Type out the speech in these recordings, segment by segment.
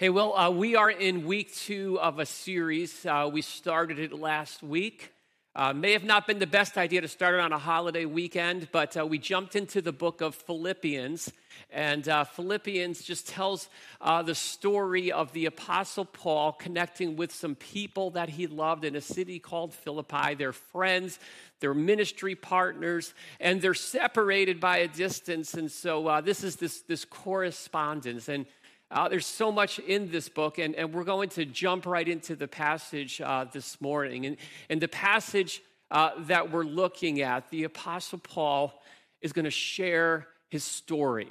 Hey, well, uh, we are in week two of a series. Uh, we started it last week. Uh, may have not been the best idea to start it on a holiday weekend, but uh, we jumped into the book of Philippians. And uh, Philippians just tells uh, the story of the Apostle Paul connecting with some people that he loved in a city called Philippi. They're friends, they're ministry partners, and they're separated by a distance. And so this is this, this correspondence. And uh, there's so much in this book, and, and we're going to jump right into the passage uh, this morning. And, and the passage uh, that we're looking at, the Apostle Paul is going to share his story.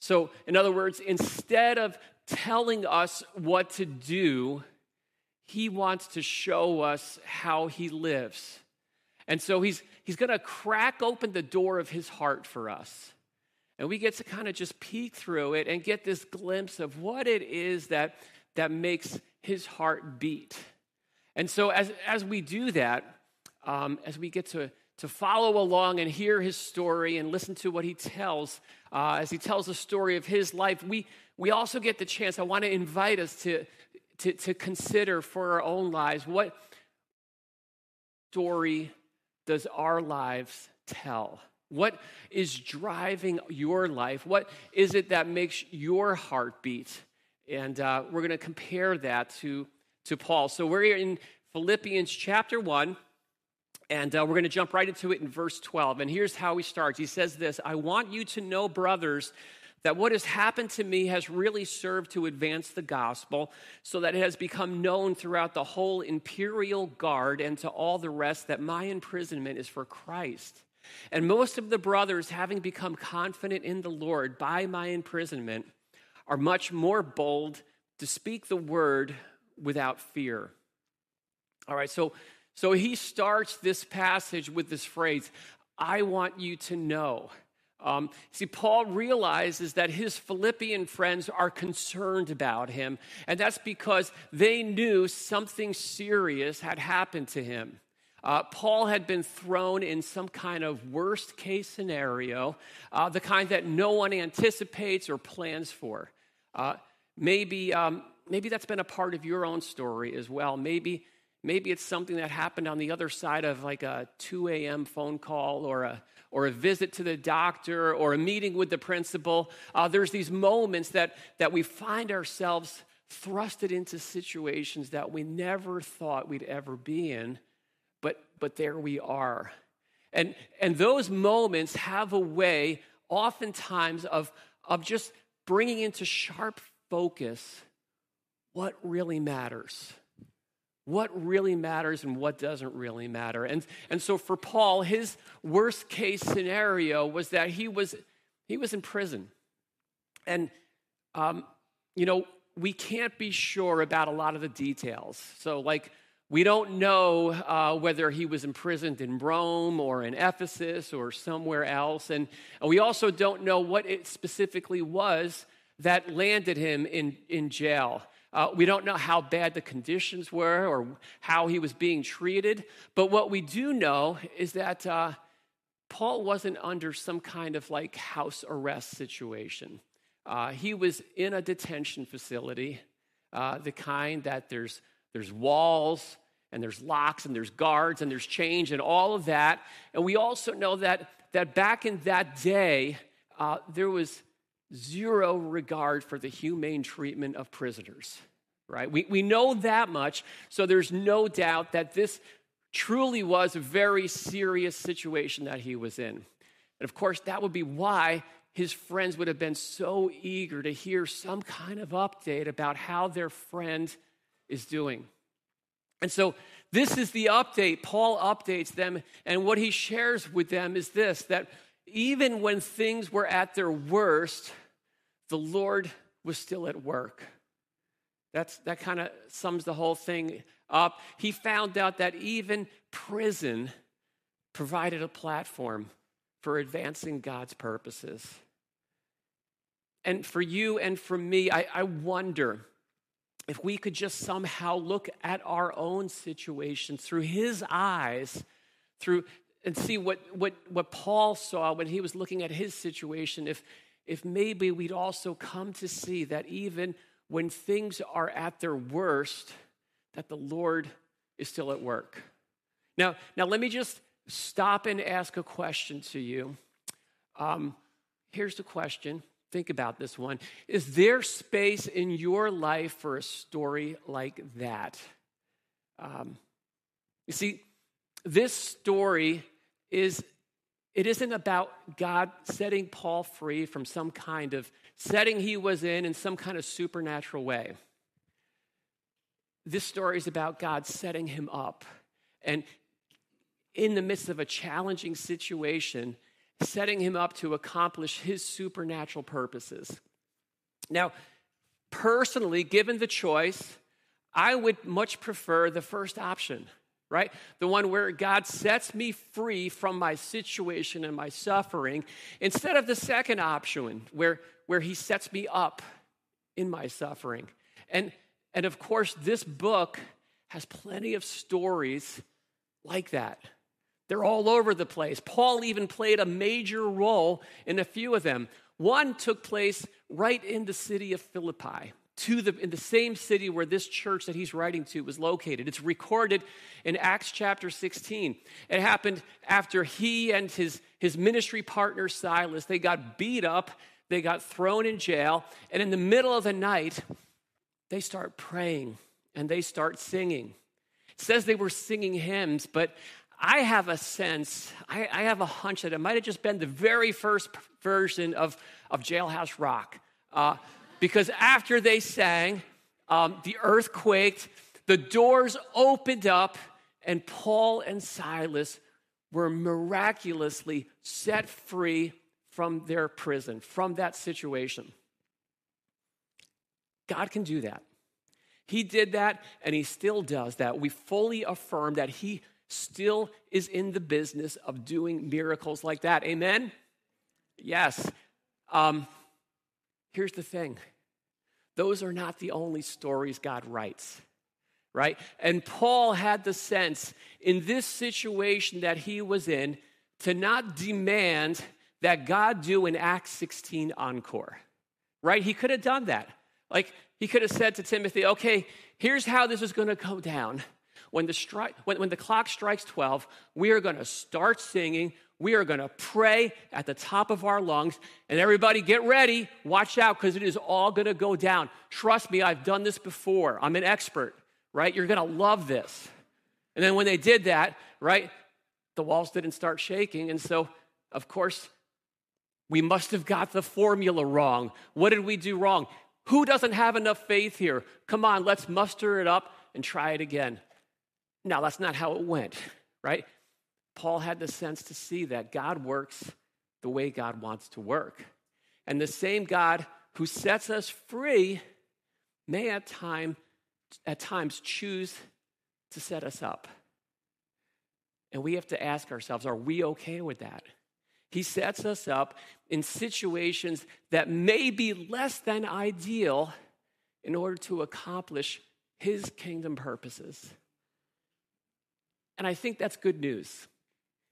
So, in other words, instead of telling us what to do, he wants to show us how he lives. And so he's, he's going to crack open the door of his heart for us. And we get to kind of just peek through it and get this glimpse of what it is that, that makes his heart beat. And so, as, as we do that, um, as we get to, to follow along and hear his story and listen to what he tells, uh, as he tells the story of his life, we, we also get the chance. I want to invite us to, to, to consider for our own lives what story does our lives tell? What is driving your life? What is it that makes your heart beat? And uh, we're going to compare that to, to Paul. So we're in Philippians chapter 1, and uh, we're going to jump right into it in verse 12. And here's how he starts He says this I want you to know, brothers, that what has happened to me has really served to advance the gospel so that it has become known throughout the whole imperial guard and to all the rest that my imprisonment is for Christ. And most of the brothers, having become confident in the Lord by my imprisonment, are much more bold to speak the word without fear. All right, so, so he starts this passage with this phrase I want you to know. Um, see, Paul realizes that his Philippian friends are concerned about him, and that's because they knew something serious had happened to him. Uh, Paul had been thrown in some kind of worst case scenario, uh, the kind that no one anticipates or plans for. Uh, maybe, um, maybe that's been a part of your own story as well. Maybe, maybe it's something that happened on the other side of like a 2 a.m. phone call or a, or a visit to the doctor or a meeting with the principal. Uh, there's these moments that, that we find ourselves thrusted into situations that we never thought we'd ever be in but, there we are. And, and those moments have a way, oftentimes, of, of just bringing into sharp focus what really matters. What really matters and what doesn't really matter. And, and so for Paul, his worst case scenario was that he was, he was in prison. And, um, you know, we can't be sure about a lot of the details. So, like, we don't know uh, whether he was imprisoned in Rome or in Ephesus or somewhere else. And, and we also don't know what it specifically was that landed him in, in jail. Uh, we don't know how bad the conditions were or how he was being treated. But what we do know is that uh, Paul wasn't under some kind of like house arrest situation. Uh, he was in a detention facility, uh, the kind that there's there's walls and there's locks and there's guards and there's change and all of that. And we also know that, that back in that day, uh, there was zero regard for the humane treatment of prisoners, right? We, we know that much, so there's no doubt that this truly was a very serious situation that he was in. And of course, that would be why his friends would have been so eager to hear some kind of update about how their friend is doing. And so this is the update. Paul updates them, and what he shares with them is this that even when things were at their worst, the Lord was still at work. That's, that kind of sums the whole thing up. He found out that even prison provided a platform for advancing God's purposes. And for you and for me, I, I wonder if we could just somehow look at our own situation through his eyes, through and see what, what, what Paul saw when he was looking at his situation, if, if maybe we'd also come to see that even when things are at their worst, that the Lord is still at work. Now, now let me just stop and ask a question to you. Um, here's the question. Think about this one. Is there space in your life for a story like that? Um, you see, this story is it isn't about God setting Paul free from some kind of setting he was in in some kind of supernatural way. This story is about God setting him up and in the midst of a challenging situation, setting him up to accomplish his supernatural purposes. Now, personally, given the choice, I would much prefer the first option right? The one where God sets me free from my situation and my suffering, instead of the second option where, where He sets me up in my suffering. And, and of course, this book has plenty of stories like that. They're all over the place. Paul even played a major role in a few of them. One took place right in the city of Philippi to the, in the same city where this church that he's writing to was located. It's recorded in Acts chapter 16. It happened after he and his, his ministry partner Silas, they got beat up, they got thrown in jail, and in the middle of the night, they start praying and they start singing. It says they were singing hymns, but I have a sense, I, I have a hunch that it might have just been the very first version of, of Jailhouse Rock. Uh, because after they sang, um, the earth quaked, the doors opened up, and Paul and Silas were miraculously set free from their prison, from that situation. God can do that. He did that, and He still does that. We fully affirm that He still is in the business of doing miracles like that. Amen? Yes. Um, here's the thing those are not the only stories God writes, right? And Paul had the sense in this situation that he was in to not demand that God do an Acts 16 encore, right? He could have done that. Like, he could have said to Timothy, okay, here's how this is going to go down. When the, stri- when, when the clock strikes 12, we are going to start singing. We are going to pray at the top of our lungs. And everybody get ready. Watch out because it is all going to go down. Trust me, I've done this before. I'm an expert, right? You're going to love this. And then when they did that, right, the walls didn't start shaking. And so, of course, we must have got the formula wrong. What did we do wrong? Who doesn't have enough faith here? Come on, let's muster it up and try it again. Now, that's not how it went, right? Paul had the sense to see that God works the way God wants to work. And the same God who sets us free may at, time, at times choose to set us up. And we have to ask ourselves are we okay with that? He sets us up in situations that may be less than ideal in order to accomplish his kingdom purposes. And I think that's good news.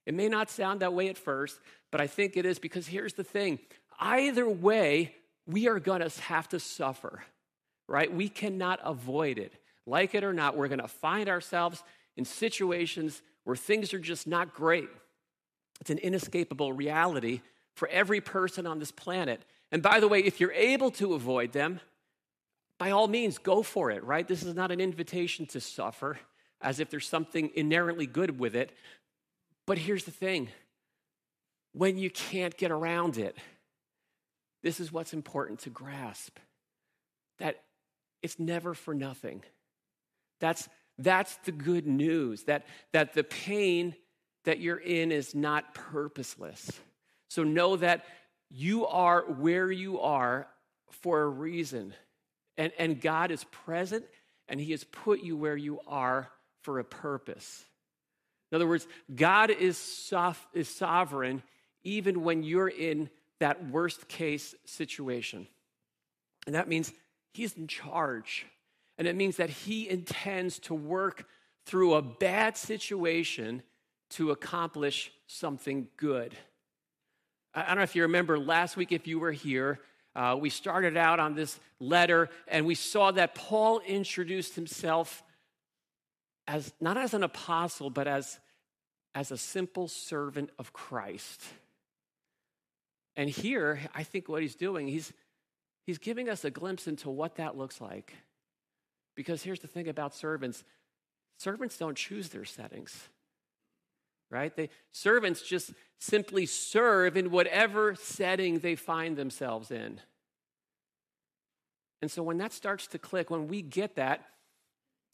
It may not sound that way at first, but I think it is because here's the thing either way, we are going to have to suffer, right? We cannot avoid it. Like it or not, we're going to find ourselves in situations where things are just not great. It's an inescapable reality for every person on this planet. And by the way, if you're able to avoid them, by all means, go for it, right? This is not an invitation to suffer as if there's something inherently good with it. But here's the thing when you can't get around it, this is what's important to grasp that it's never for nothing. That's, that's the good news that, that the pain that you're in is not purposeless. So know that you are where you are for a reason. And, and God is present and He has put you where you are for a purpose. In other words, God is, is sovereign even when you're in that worst case situation. And that means He's in charge. And it means that He intends to work through a bad situation to accomplish something good. I don't know if you remember last week, if you were here, Uh, we started out on this letter and we saw that Paul introduced himself as not as an apostle, but as, as a simple servant of Christ. And here, I think what he's doing, he's, he's giving us a glimpse into what that looks like. Because here's the thing about servants servants don't choose their settings right? They, servants just simply serve in whatever setting they find themselves in. And so when that starts to click, when we get that,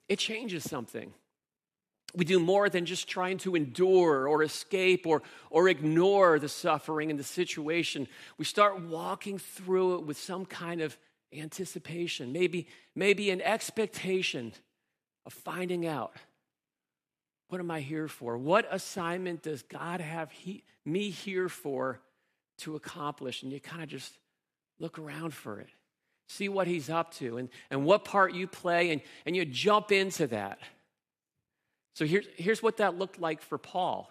it changes something. We do more than just trying to endure or escape or, or ignore the suffering and the situation. We start walking through it with some kind of anticipation, maybe, maybe an expectation of finding out what am I here for? What assignment does God have he, me here for to accomplish? And you kind of just look around for it, see what He's up to, and, and what part you play, and, and you jump into that. So here's, here's what that looked like for Paul.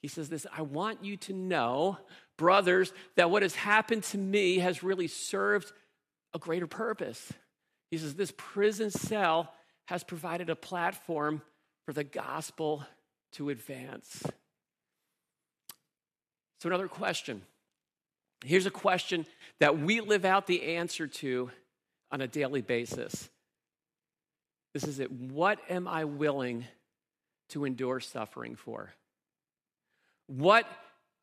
He says this I want you to know, brothers, that what has happened to me has really served a greater purpose. He says, This prison cell has provided a platform for the gospel to advance. So, another question. Here's a question that we live out the answer to on a daily basis. This is it. What am I willing to endure suffering for? What,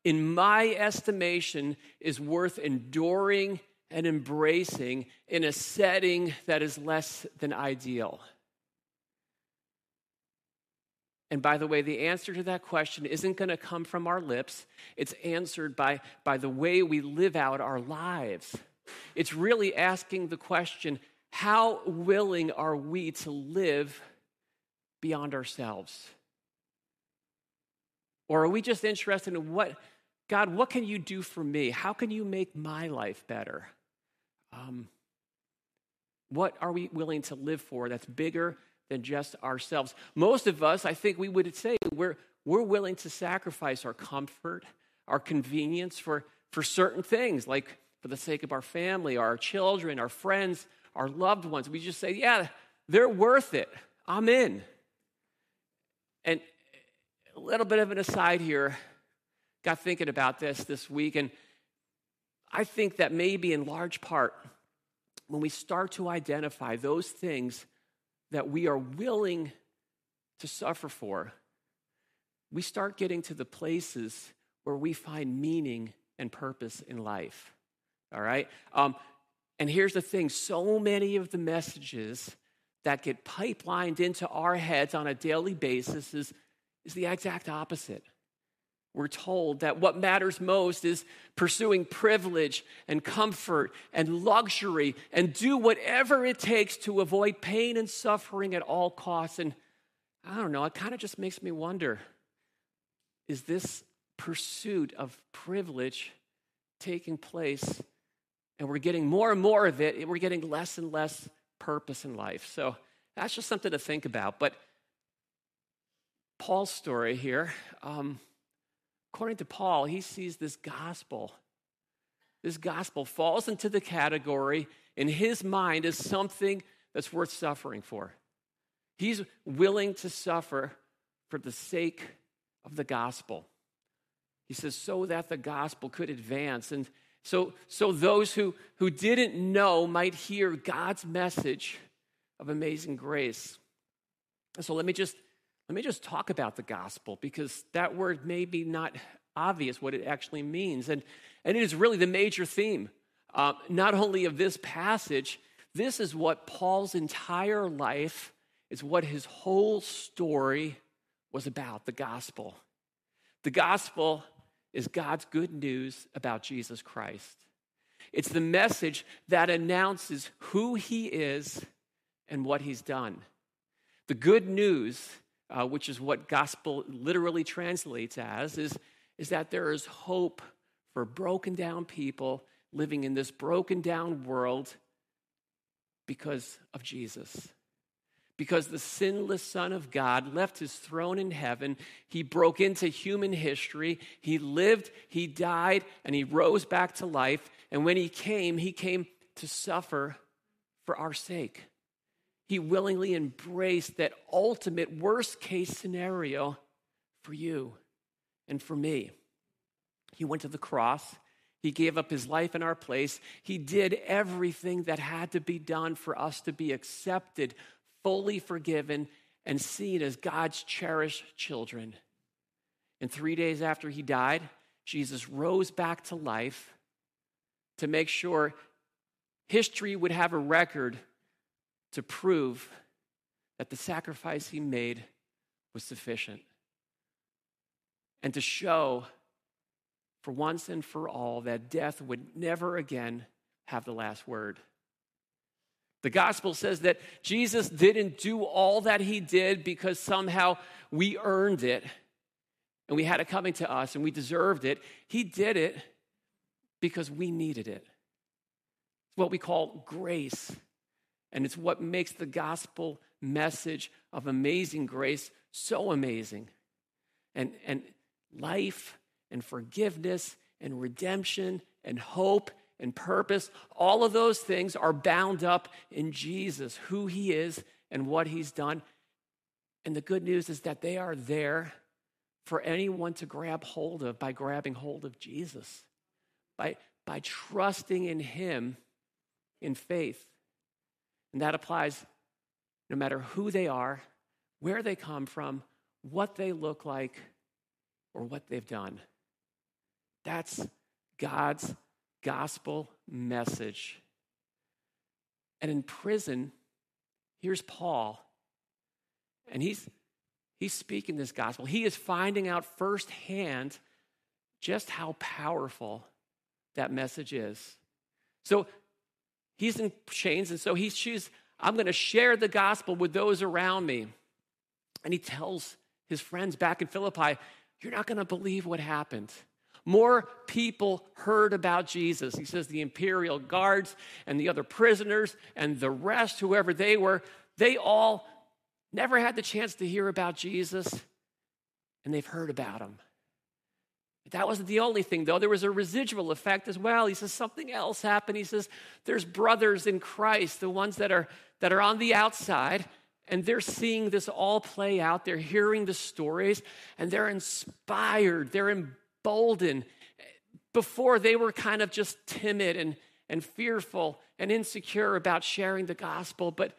in my estimation, is worth enduring and embracing in a setting that is less than ideal? And by the way, the answer to that question isn't going to come from our lips. It's answered by, by the way we live out our lives. It's really asking the question how willing are we to live beyond ourselves? Or are we just interested in what, God, what can you do for me? How can you make my life better? Um, what are we willing to live for that's bigger than just ourselves. Most of us, I think we would say, we're, we're willing to sacrifice our comfort, our convenience for, for certain things, like for the sake of our family, our children, our friends, our loved ones. We just say, yeah, they're worth it. I'm in. And a little bit of an aside here, got thinking about this this week, and I think that maybe in large part, when we start to identify those things that we are willing to suffer for, we start getting to the places where we find meaning and purpose in life. All right? Um, and here's the thing so many of the messages that get pipelined into our heads on a daily basis is, is the exact opposite. We're told that what matters most is pursuing privilege and comfort and luxury and do whatever it takes to avoid pain and suffering at all costs. And I don't know, it kind of just makes me wonder is this pursuit of privilege taking place? And we're getting more and more of it, and we're getting less and less purpose in life. So that's just something to think about. But Paul's story here. Um, According to Paul, he sees this gospel. This gospel falls into the category in his mind as something that's worth suffering for. He's willing to suffer for the sake of the gospel. He says, so that the gospel could advance. And so, so those who, who didn't know might hear God's message of amazing grace. And so let me just let me just talk about the gospel because that word may be not obvious what it actually means. And, and it is really the major theme, uh, not only of this passage, this is what Paul's entire life, is what his whole story was about the gospel. The gospel is God's good news about Jesus Christ. It's the message that announces who he is and what he's done. The good news uh, which is what gospel literally translates as, is, is that there is hope for broken down people living in this broken down world because of Jesus. because the sinless Son of God left his throne in heaven. He broke into human history. He lived, he died, and he rose back to life. And when he came, he came to suffer for our sake. He willingly embraced that ultimate worst case scenario for you and for me. He went to the cross. He gave up his life in our place. He did everything that had to be done for us to be accepted, fully forgiven, and seen as God's cherished children. And three days after he died, Jesus rose back to life to make sure history would have a record to prove that the sacrifice he made was sufficient. And to show for once and for all that death would never again have the last word. The gospel says that Jesus didn't do all that he did because somehow we earned it and we had it coming to us and we deserved it. He did it because we needed it. It's what we call grace. And it's what makes the gospel message of amazing grace so amazing. And, and life and forgiveness and redemption and hope and purpose. All of those things are bound up in Jesus, who he is and what he's done. And the good news is that they are there for anyone to grab hold of by grabbing hold of Jesus, by, by trusting in him in faith. And that applies no matter who they are, where they come from, what they look like, or what they've done. That's God's gospel message. And in prison, here's Paul, and he's, he's speaking this gospel. He is finding out firsthand just how powerful that message is. So he's in chains, and so he chooses, I'm going to share the gospel with those around me. And he tells his friends back in Philippi, You're not going to believe what happened. More people heard about Jesus. He says the imperial guards and the other prisoners and the rest, whoever they were, they all never had the chance to hear about Jesus, and they've heard about him. That wasn't the only thing, though. There was a residual effect as well. He says something else happened. He says there's brothers in Christ, the ones that are, that are on the outside, and they're seeing this all play out. They're hearing the stories, and they're inspired. They're emboldened. Before, they were kind of just timid and, and fearful and insecure about sharing the gospel. But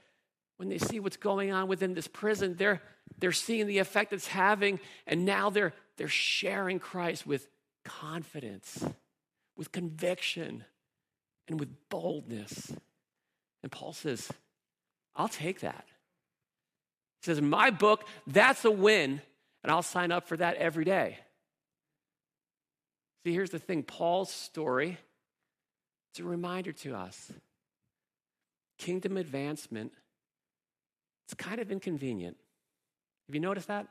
when they see what's going on within this prison, they're, they're seeing the effect it's having, and now they're, they're sharing Christ with confidence, with conviction, and with boldness. And Paul says, I'll take that. He says, in my book, that's a win, and I'll sign up for that every day. See, here's the thing Paul's story, it's a reminder to us. Kingdom advancement, it's kind of inconvenient. Have you noticed that?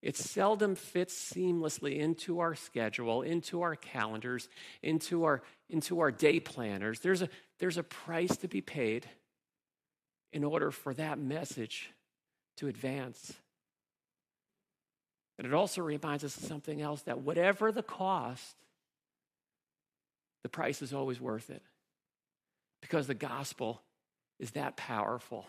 It seldom fits seamlessly into our schedule, into our calendars, into our, into our day planners. There's a, there's a price to be paid in order for that message to advance. And it also reminds us of something else that whatever the cost, the price is always worth it because the gospel is that powerful.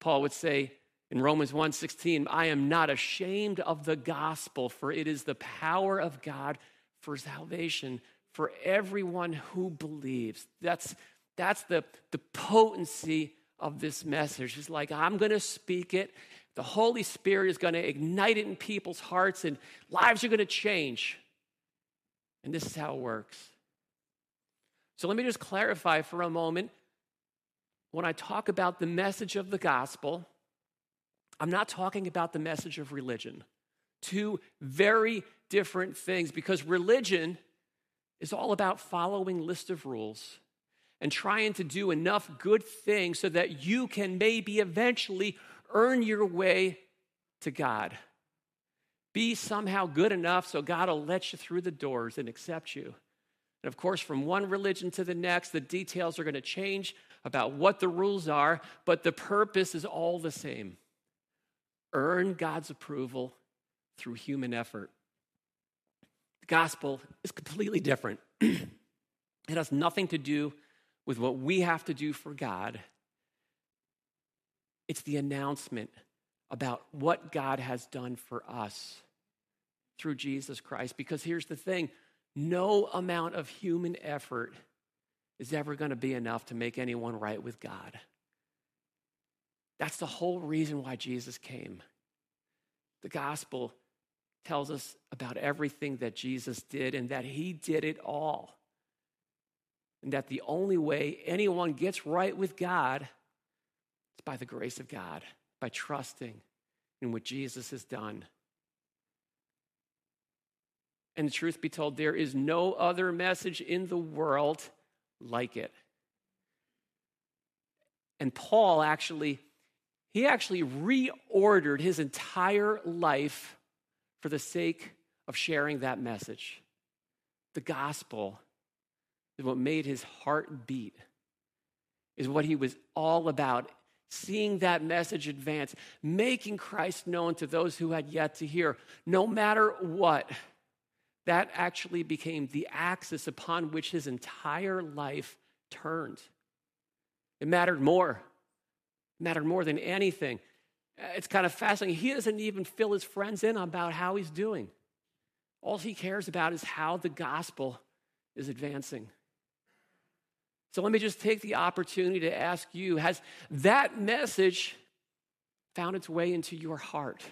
Paul would say in Romans 1:16, I am not ashamed of the gospel for it is the power of God for salvation for everyone who believes. That's that's the, the potency of this message. It's like I'm going to speak it the Holy Spirit is going to ignite it in people's hearts and lives are going to change. And this is how it works. So let me just clarify for a moment. When I talk about the message of the gospel, I'm not talking about the message of religion. Two very different things because religion is all about following list of rules and trying to do enough good things so that you can maybe eventually earn your way to God. Be somehow good enough so God will let you through the doors and accept you. And of course, from one religion to the next, the details are going to change about what the rules are, but the purpose is all the same earn God's approval through human effort. The gospel is completely different. it has nothing to do with what we have to do for God. It's the announcement about what God has done for us through Jesus Christ. Because here's the thing no amount of human effort is ever going to be enough to make anyone right with God. That's the whole reason why Jesus came. The gospel tells us about everything that Jesus did and that he did it all. And that the only way anyone gets right with God is by the grace of God, by trusting in what Jesus has done. And the truth be told, there is no other message in the world like it. And Paul actually, he actually reordered his entire life for the sake of sharing that message. The gospel is what made his heart beat, is what he was all about. Seeing that message advance, making Christ known to those who had yet to hear, no matter what that actually became the axis upon which his entire life turned. It mattered more. It mattered more than anything. Uh, it's kind of fascinating. He doesn't even fill his friends in about how he's doing. All he cares about is how the gospel is advancing. So let me just take the opportunity to ask you has that message found its way into your heart?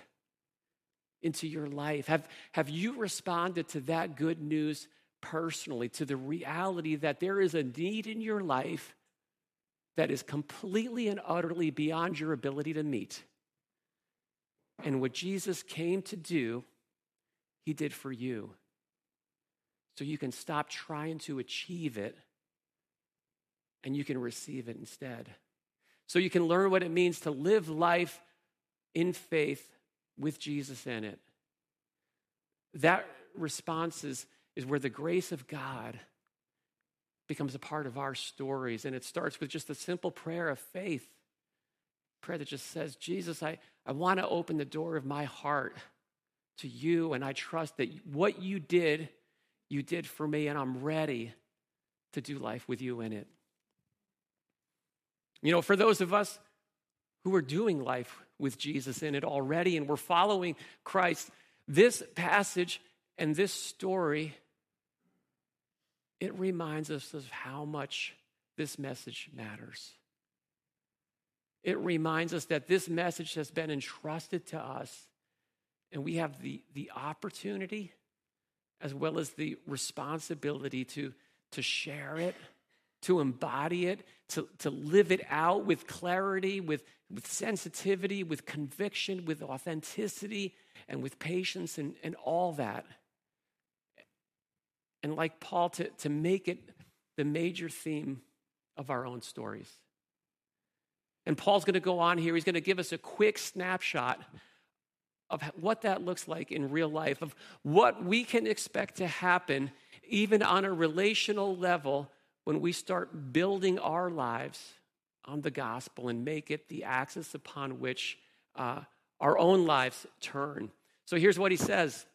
Into your life? Have, have you responded to that good news personally, to the reality that there is a need in your life that is completely and utterly beyond your ability to meet? And what Jesus came to do, he did for you. So you can stop trying to achieve it and you can receive it instead. So you can learn what it means to live life in faith with Jesus in it. That response is, is where the grace of God becomes a part of our stories. And it starts with just a simple prayer of faith. Prayer that just says, Jesus, I, I want to open the door of my heart to you, and I trust that what you did, you did for me, and I'm ready to do life with you in it. You know, for those of us who are doing life with Jesus in it already, and we're following Christ. This passage and this story, it reminds us of how much this message matters. It reminds us that this message has been entrusted to us, and we have the, the opportunity as well as the responsibility to, to share it to embody it, to, to live it out with clarity, with, with sensitivity, with conviction, with authenticity, and with patience, and, and all that. And like Paul, to, to make it the major theme of our own stories. And Paul's going to go on here. He's going to give us a quick snapshot of what that looks like in real life, of what we can expect to happen, even on a relational level, when we start building our lives on the gospel and make it the axis upon which uh, our own lives turn. So here's what he says.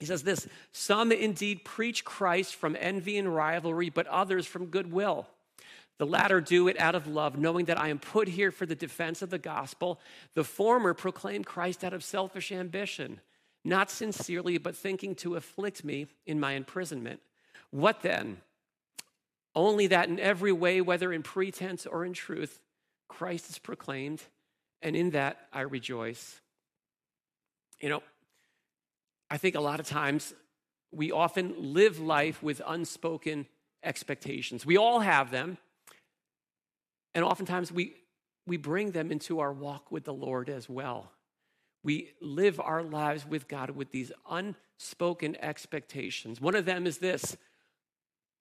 He says this Some indeed preach Christ from envy and rivalry, but others from goodwill. The latter do it out of love, knowing that I am put here for the defense of the gospel. The former proclaim Christ out of selfish ambition, not sincerely, but thinking to afflict me in my imprisonment. What then? Only that in every way, whether in pretense or in truth, Christ is proclaimed, and in that I rejoice. You know, I think a lot of times we often live life with unspoken expectations. We all have them, and oftentimes we, we bring them into our walk with the Lord as well. We live our lives with God with these unspoken expectations. One of them is this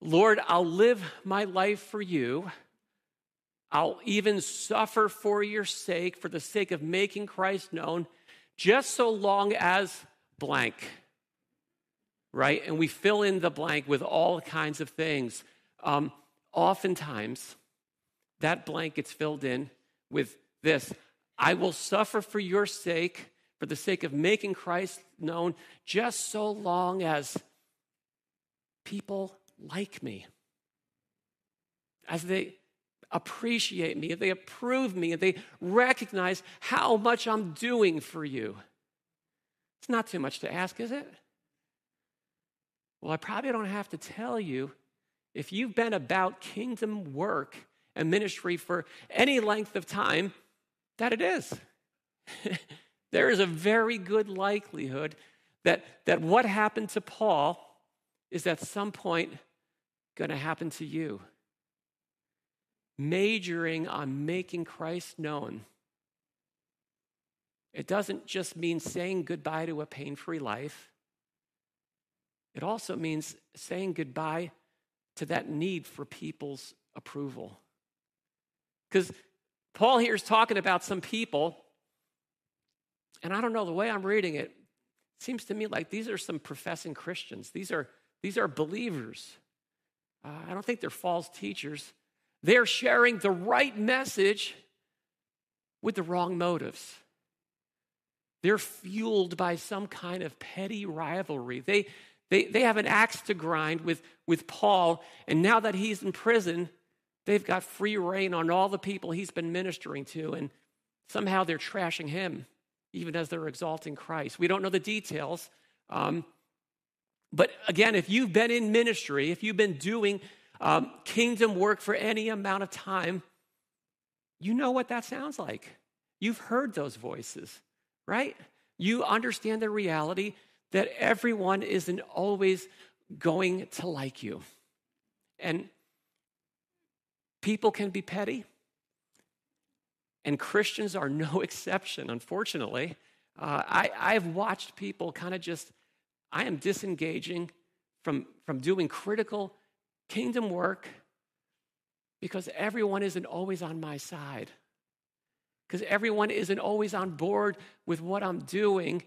Lord, I'll live my life for you. I'll even suffer for your sake, for the sake of making Christ known, just so long as blank. right? And we fill in the blank with all kinds of things. Um, oftentimes, that blank gets filled in with this I will suffer for your sake, for the sake of making Christ known, just so long as people like me. As they appreciate me, they approve me, if they recognize how much I'm doing for you. It's not too much to ask, is it? Well, I probably don't have to tell you if you've been about kingdom work and ministry for any length of time that it is. there is a very good likelihood that, that what happened to Paul is at some point going to happen to you majoring on making Christ known, it doesn't just mean saying goodbye to a pain free life, it also means saying goodbye to that need for people's approval. Because Paul here is talking about some people, and I don't know, the way I'm reading it, it seems to me like these are some professing Christians. These are, these are believers. Uh, I don't think they're false teachers. They're sharing the right message with the wrong motives. They're fueled by some kind of petty rivalry. They, they, they have an axe to grind with, with Paul, and now that he's in prison, they've got free rein on all the people he's been ministering to, and somehow they're trashing him, even as they're exalting Christ. We don't know the details. Um, but again, if you've been in ministry, if you've been doing um, kingdom work for any amount of time, you know what that sounds like. You've heard those voices, right? You understand the reality that everyone isn't always going to like you. And people can be petty, and Christians are no exception, unfortunately. Uh, I, I've watched people kind of just, I am disengaging from, from doing critical kingdom work because everyone isn't always on my side. Because everyone isn't always on board with what I'm doing.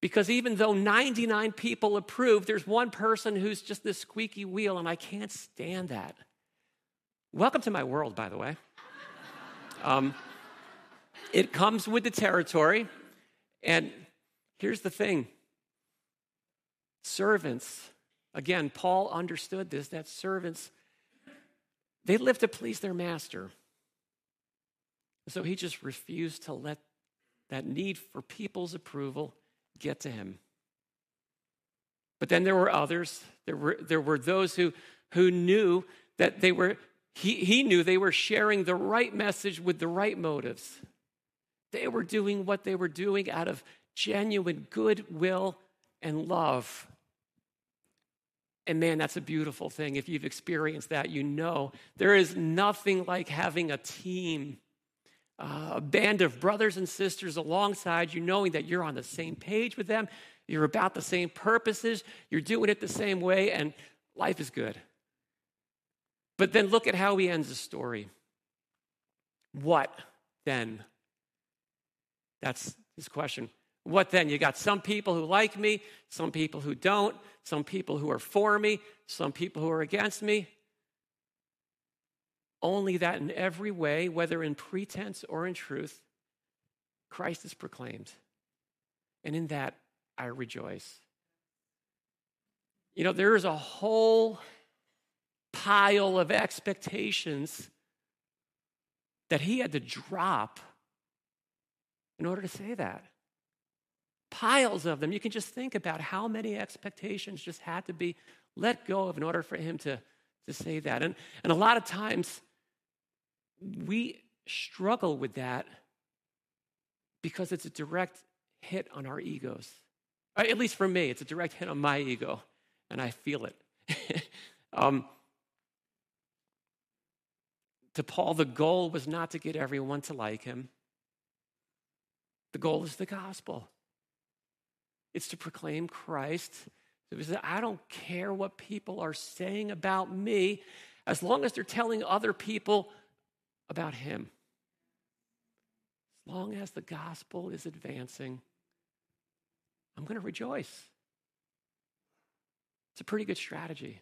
Because even though 99 people approve, there's one person who's just this squeaky wheel, and I can't stand that. Welcome to my world, by the way. Um, it comes with the territory. And here's the thing servants Again, Paul understood this that servants, they live to please their master. So he just refused to let that need for people's approval get to him. But then there were others. There were, there were those who, who knew that they were, he, he knew they were sharing the right message with the right motives. They were doing what they were doing out of genuine goodwill and love. And man, that's a beautiful thing. If you've experienced that, you know there is nothing like having a team, uh, a band of brothers and sisters alongside you, knowing that you're on the same page with them, you're about the same purposes, you're doing it the same way, and life is good. But then look at how he ends the story. What then? That's his question. What then? You got some people who like me, some people who don't, some people who are for me, some people who are against me. Only that in every way, whether in pretense or in truth, Christ is proclaimed. And in that, I rejoice. You know, there is a whole pile of expectations that he had to drop in order to say that piles of them. You can just think about how many expectations just had to be let go of in order for him to, to say that. And, and a lot of times we struggle with that because it's a direct hit on our egos. At least for me, it's a direct hit on my ego, and I feel it. um, to Paul, the goal was not to get everyone to like him. The goal is the gospel. It's to proclaim Christ. I don't care what people are saying about me as long as they're telling other people about Him. As long as the gospel is advancing, I'm going to rejoice. It's a pretty good strategy.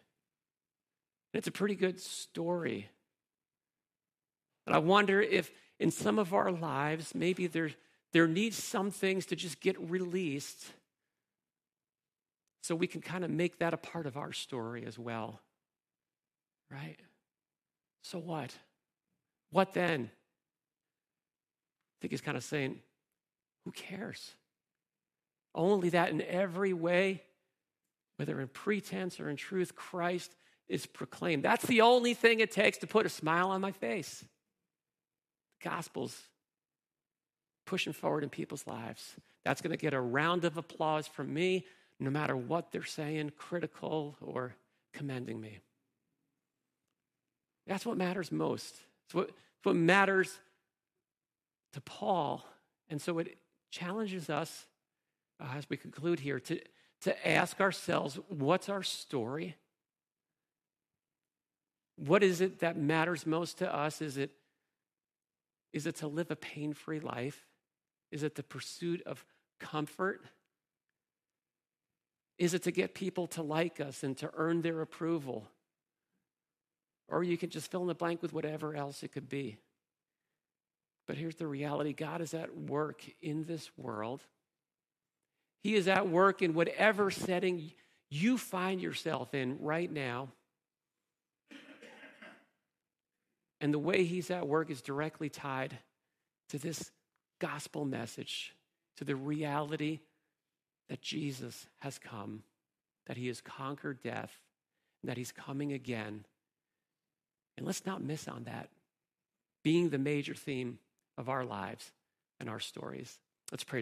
It's a pretty good story. But I wonder if in some of our lives, maybe there, there needs some things to just get released so we can kind of make that a part of our story as well. Right? So what? What then? I think he's kind of saying, who cares? Only that in every way, whether in pretense or in truth, Christ is proclaimed. That's the only thing it takes to put a smile on my face. The gospel's pushing forward in people's lives. That's going to get a round of applause from me, no matter what they're saying, critical or commending me. That's what matters most. It's what, it's what matters to Paul. And so it challenges us uh, as we conclude here to, to ask ourselves what's our story? What is it that matters most to us? Is it, is it to live a pain free life? Is it the pursuit of comfort? Is it to get people to like us and to earn their approval? Or you can just fill in the blank with whatever else it could be. But here's the reality God is at work in this world. He is at work in whatever setting you find yourself in right now. And the way He's at work is directly tied to this gospel message, to the reality that Jesus has come, that He has conquered death, and that He's coming again. And let's not miss on that being the major theme of our lives and our stories. Let's pray together.